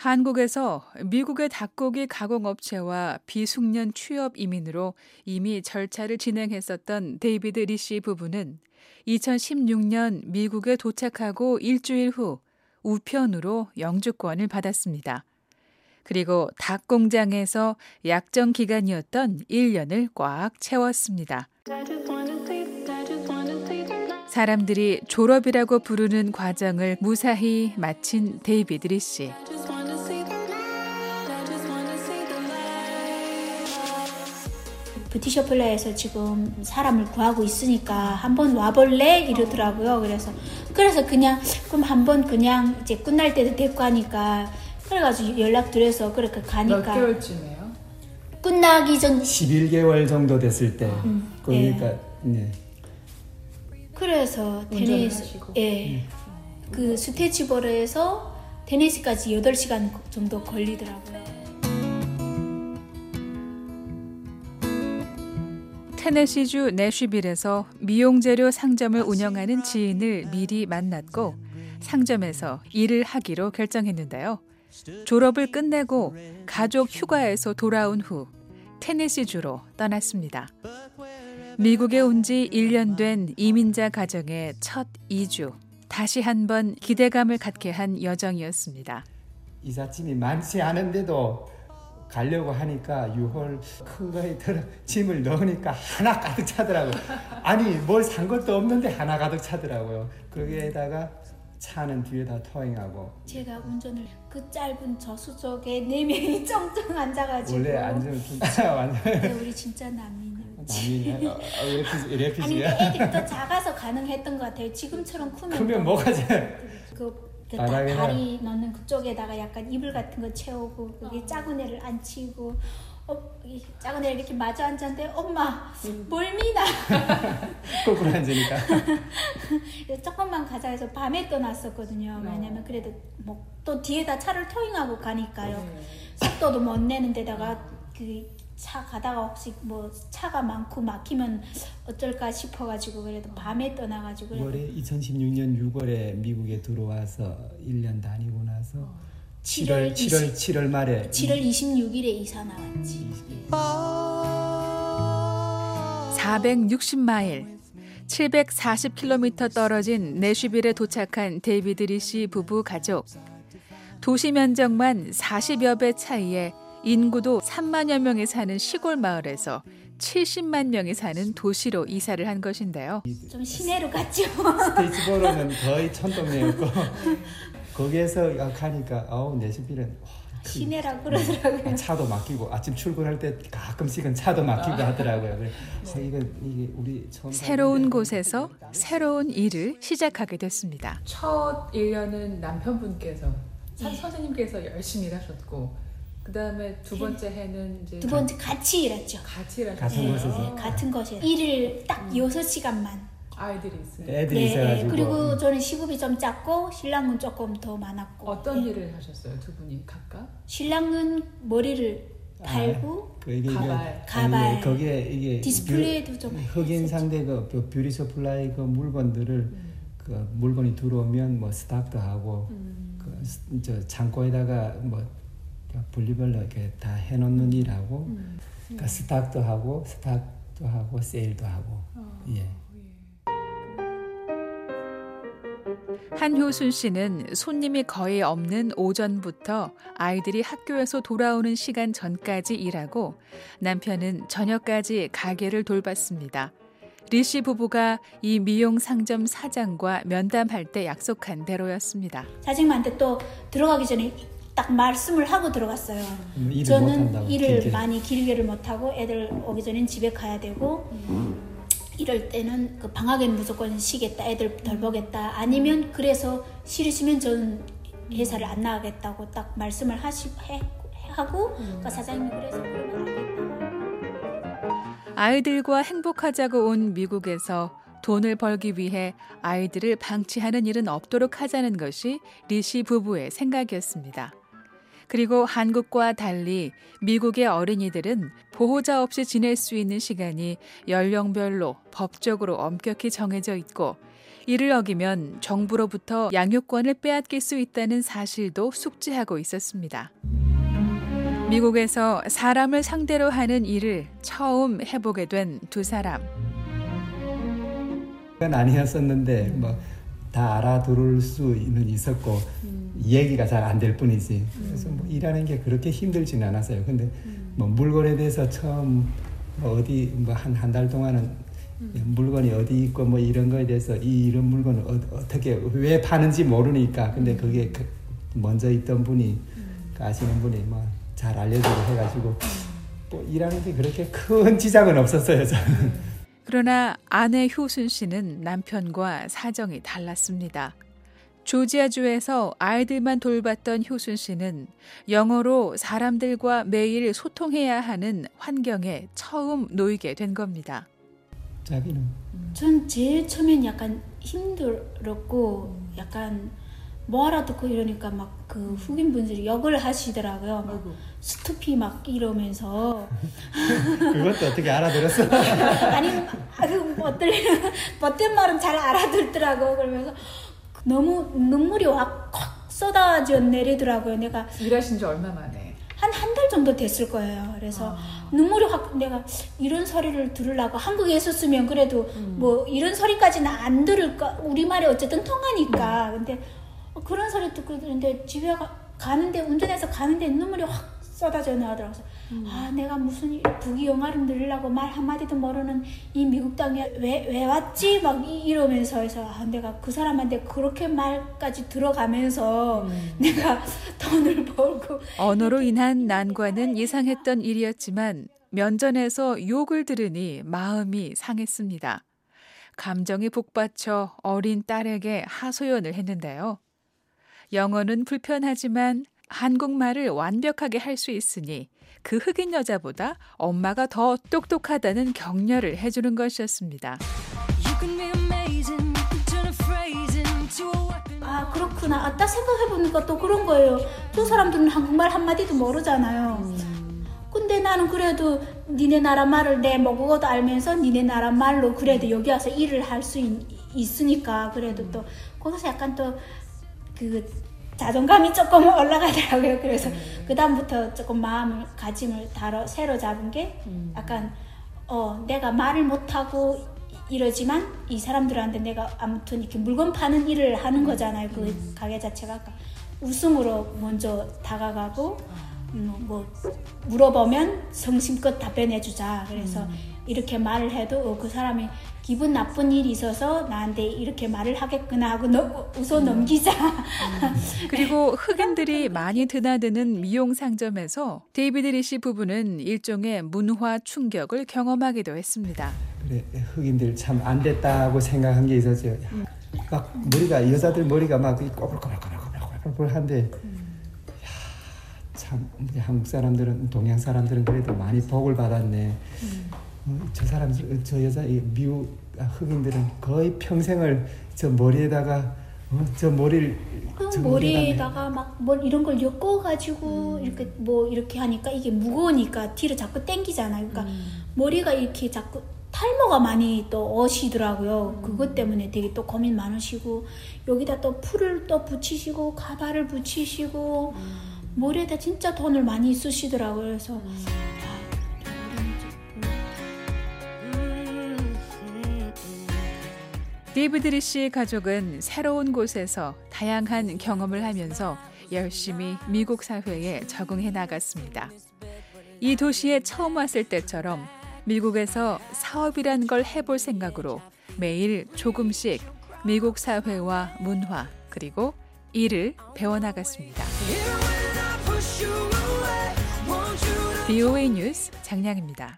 한국에서 미국의 닭고기 가공업체와 비숙련 취업 이민으로 이미 절차를 진행했었던 데이비드 리씨 부부는 2016년 미국에 도착하고 일주일 후 우편으로 영주권을 받았습니다. 그리고 닭 공장에서 약정 기간이었던 1년을 꽉 채웠습니다. 사람들이 졸업이라고 부르는 과정을 무사히 마친 데이비드 리씨. 뷰티셔플라에서 지금 사람을 구하고 있으니까 한번 와볼래 이러더라고요. 그래서 그래서 그냥 그럼 한번 그냥 이제 끝날 때도 됐고 하니까 그래가지고 연락 드려서 그렇게 가니까 몇 개월쯤이에요? 끝나기 전 11개월 정도 됐을 때 음, 그러니까 예. 네. 그래서 테니스 예. 그 스테치버러에서 테니스까지 8시간 정도 걸리더라고요. 테네시주 내쉬빌에서 미용재료 상점을 운영하는 지인을 미리 만났고 상점에서 일을 하기로 결정했는데요. 졸업을 끝내고 가족 휴가에서 돌아온 후 테네시주로 떠났습니다. 미국에 온 지 1년 된 이민자 가정의 첫 이주. 다시 한번 기대감을 갖게 한 여정이었습니다. 이삿짐이 많지 않은데도 가려고 하니까 6월 큰 거에 들어 짐을 넣으니까 하나 가득 차더라고. 아니 뭘 산 것도 없는데 하나 가득 차더라고요. 거기에다가 차는 뒤에다 터잉하고 제가 운전을 그 짧은 저수족에 네 명이 쩡쩡 앉아가지고 원래 앉으면 좀 완전 네, 우리 진짜 난민이에요. 난민이야? 어, 어, 레피지, 아니 애들이 더 작아서 가능했던 것 같아요. 지금처럼 크면 크면 뭐가 돼? 그 그 다리 넣는 그쪽에다가 약간 이불 같은 거 채우고 거기 작은 애를 앉히고 어, 작은 애를 이렇게 마주 앉았는데 엄마 멀미나 거꾸로 앉으니까. 조금만 가자 해서 밤에 떠났었거든요. 왜냐면 그래도 뭐 또 뒤에다 차를 토잉하고 가니까요. 네. 속도도 못 내는 데다가 그 차 가다가 혹시 뭐 차가 많고 막히면 어쩔까 싶어가지고 그래도 밤에 떠나가지고 올해 2016년 6월에 미국에 들어와서 1년 다니고 나서 어. 7월 7월 20, 7월 말에 7월 26일에 이사 나왔지. 460마일 740km 떨어진 내슈빌에 도착한 데이비드 리씨 부부 가족. 도시 면적만 40여 배 차이에 인구도 3만여 명이 사는 시골 마을에서 70만 명이 사는 도시로 이사를 한 것인데요. 좀 시내로 갔죠. 스테이츠보로는 거의 천동네였고 거기에서 가니까 아우 내시빌은 시내라고 그러더라고요. 차도 막히고 아침 출근할 때 가끔씩은 차도 막히고 하더라고요. 그래서 이게, 이게 우리 처음 새로운 곳에서 새로운 일을 시작하게 됐습니다. 첫 1년은 남편분께서 네. 선생님께서 열심히 일하셨고 그 다음에 두 번째 해는 이제 두 번째 같이 일했죠. 같이 일하셨 같은 네, 곳에서 같은 곳에 일을 딱 음. 6시간만 아이들이 있어요. 애들이 네, 있어가지고. 그리고 저는 시급이 좀 작고 신랑은 조금 더 많았고. 어떤 네. 일을 하셨어요, 두 분이 각각? 신랑은 머리를 달고 아, 그 이게 가발, 가발. 아니, 거기에 이게 디스플레이도 좀 흑인 상대 그 beauty supply 그 물건들을 음. 그 물건이 들어오면 뭐 stock도 하고 음. 그저 창고에다가 뭐 분리별로 이렇게 다 해놓는 일하고 음. 그러니까 스탁도 하고 스탁도 하고 세일도 하고 어. 예. 한효순 씨는 손님이 거의 없는 오전부터 아이들이 학교에서 돌아오는 시간 전까지 일하고 남편은 저녁까지 가게를 돌봤습니다. 리 씨 부부가 이 미용 상점 사장과 면담할 때 약속한 대로였습니다. 사장님한테 또 들어가기 전에 딱 말씀을 하고 들어갔어요. 음, 일을 저는 일을 길게. 많이 길게를 못하고 애들 오기 전엔 집에 가야 되고 음. 이럴 때는 그 방학엔 무조건 쉬겠다 애들 덜 보겠다 아니면 그래서 싫으시면 저는 회사를 안 나가겠다고 딱 말씀을 하시 해, 하고 음. 그 사장님이 그래서 그러면 알겠다 아이들과 행복하자고 온 미국에서 돈을 벌기 위해 아이들을 방치하는 일은 없도록 하자는 것이 리시 부부의 생각이었습니다. 그리고 한국과 달리 미국의 어린이들은 보호자 없이 지낼 수 있는 시간이 연령별로 법적으로 엄격히 정해져 있고 이를 어기면 정부로부터 양육권을 빼앗길 수 있다는 사실도 숙지하고 있었습니다. 미국에서 사람을 상대로 하는 일을 처음 해보게 된 두 사람. 아니었었는데 뭐 다 알아들을 수는 있었고 음. 얘기가 잘 안 될 뿐이지. 그래서 뭐 일하는 게 그렇게 힘들지는 않았어요. 근데 뭐 물건에 대해서 처음 뭐 어디 뭐 한 한 달 동안은 음. 물건이 어디 있고 뭐 이런 거에 대해서 이 이런 물건을 어, 떻게왜 파는지 모르니까 근데 그게 그 먼저 있던 분이 그 아시는 분이 뭐 잘 알려주고 해가지고 뭐 일하는 데 그렇게 큰 지장은 없었어요 저는. 그러나 아내 효순 씨는 남편과 사정이 달랐습니다. 조지아주에서 아이들만 돌봤던 효순 씨는 영어로 사람들과 매일 소통해야 하는 환경에 처음 놓이게 된 겁니다. 자기는? 전 제일 처음엔 약간 힘들었고 약간 뭐 알아듣고 이러니까 막 그 흑인 분들이 욕을 하시더라고요. 막 스투피 막 이러면서. 그것도 어떻게 알아들었어? 아니, 그 어떤, 어떤 말은 잘 알아듣더라고. 그러면서 너무 눈물이 확, 확 쏟아져 내리더라고요. 내가. 일하신 지 얼마 만에? 한 한 달 정도 됐을 거예요. 그래서 아. 눈물이 확 내가 이런 소리를 들으려고 한국에 있었으면 그래도 음. 뭐 이런 소리까지는 안 들을까 우리 말이 어쨌든 통하니까 음. 근데 그런 소리 듣고 있는데 집에 가, 가는데 운전해서 가는데 눈물이 확 쏟아져 나오더라고요. 음. 아 내가 무슨 북이 영화를 늘리려고 말 한마디도 모르는 이 미국 땅에 왜, 왜 왔지? 막 이러면서 해서 아, 내가 그 사람한테 그렇게 말까지 들어가면서 음. 내가 돈을 벌고 언어로 인한 난관은 예상했던 일이었지만 면전에서 욕을 들으니 마음이 상했습니다. 감정이 북받쳐 어린 딸에게 하소연을 했는데요. 영어는 불편하지만 한국말을 완벽하게 할 수 있으니 그 흑인 여자보다 엄마가 더 똑똑하다는 격려를 해주는 것이었습니다. 아 그렇구나. 아, 딱 생각해보니까 또 그런 거예요. 저 사람들은 한국말 한마디도 모르잖아요. 음. 근데 나는 그래도 니네 나라 말을 내 모국어도 알면서 니네 나라 말로 그래도 여기 와서 일을 할 수 있으니까 그래도 또 거기서 약간 또그 자존감이 조금 올라가더라고요. 그래서 음. 그 다음부터 조금 마음을 가짐을 다뤄 새로 잡은 게 음. 약간 어 내가 말을 못하고 이러지만 이 사람들한테 내가 아무튼 이렇게 물건 파는 일을 하는 거잖아요. 그 음. 가게 자체가 웃음으로 먼저 다가가고 음, 뭐 물어보면 성심껏 답변해주자. 그래서 음. 이렇게 말을 해도 어, 그 사람이 기분 나쁜 일이 있어서 나한테 이렇게 말을 하겠구나 하고 너, 웃어 음. 넘기자. 음. 그리고 흑인들이 많이 드나드는 미용 상점에서 데이비드 리씨 부부는 일종의 문화 충격을 경험하기도 했습니다. 그래 흑인들 참 안 됐다고 생각한 게 있었죠. 막 머리가 여자들 머리가 막 꼬불꼬불꼬불꼬불꼬불한데 참 한국 사람들은 동양 사람들은 그래도 많이 복을 받았네. 음. 어, 저 사람 저 여자 미국 흑인들은 거의 평생을 저 머리에다가 어, 저 머리를 그 머리에다가 막뭐 이런 걸 엮어 가지고 음. 이렇게 뭐 이렇게 하니까 이게 무거우니까 뒤로 자꾸 당기잖아요. 그러니까 음. 머리가 이렇게 자꾸 탈모가 많이 또 오시더라고요. 음. 그것 때문에 되게 또 고민 많으시고 여기다 또 풀을 또 붙이시고 가발을 붙이시고 음. 머리에다 진짜 돈을 많이 쓰시더라고요. 그래서 음. 데이비드 리씨 가족은 새로운 곳에서 다양한 경험을 하면서 열심히 미국 사회에 적응해 나갔습니다. 이 도시에 처음 왔을 때처럼 미국에서 사업이란 걸 해볼 생각으로 매일 조금씩 미국 사회와 문화 그리고 일을 배워나갔습니다. BOA 뉴스 장량입니다.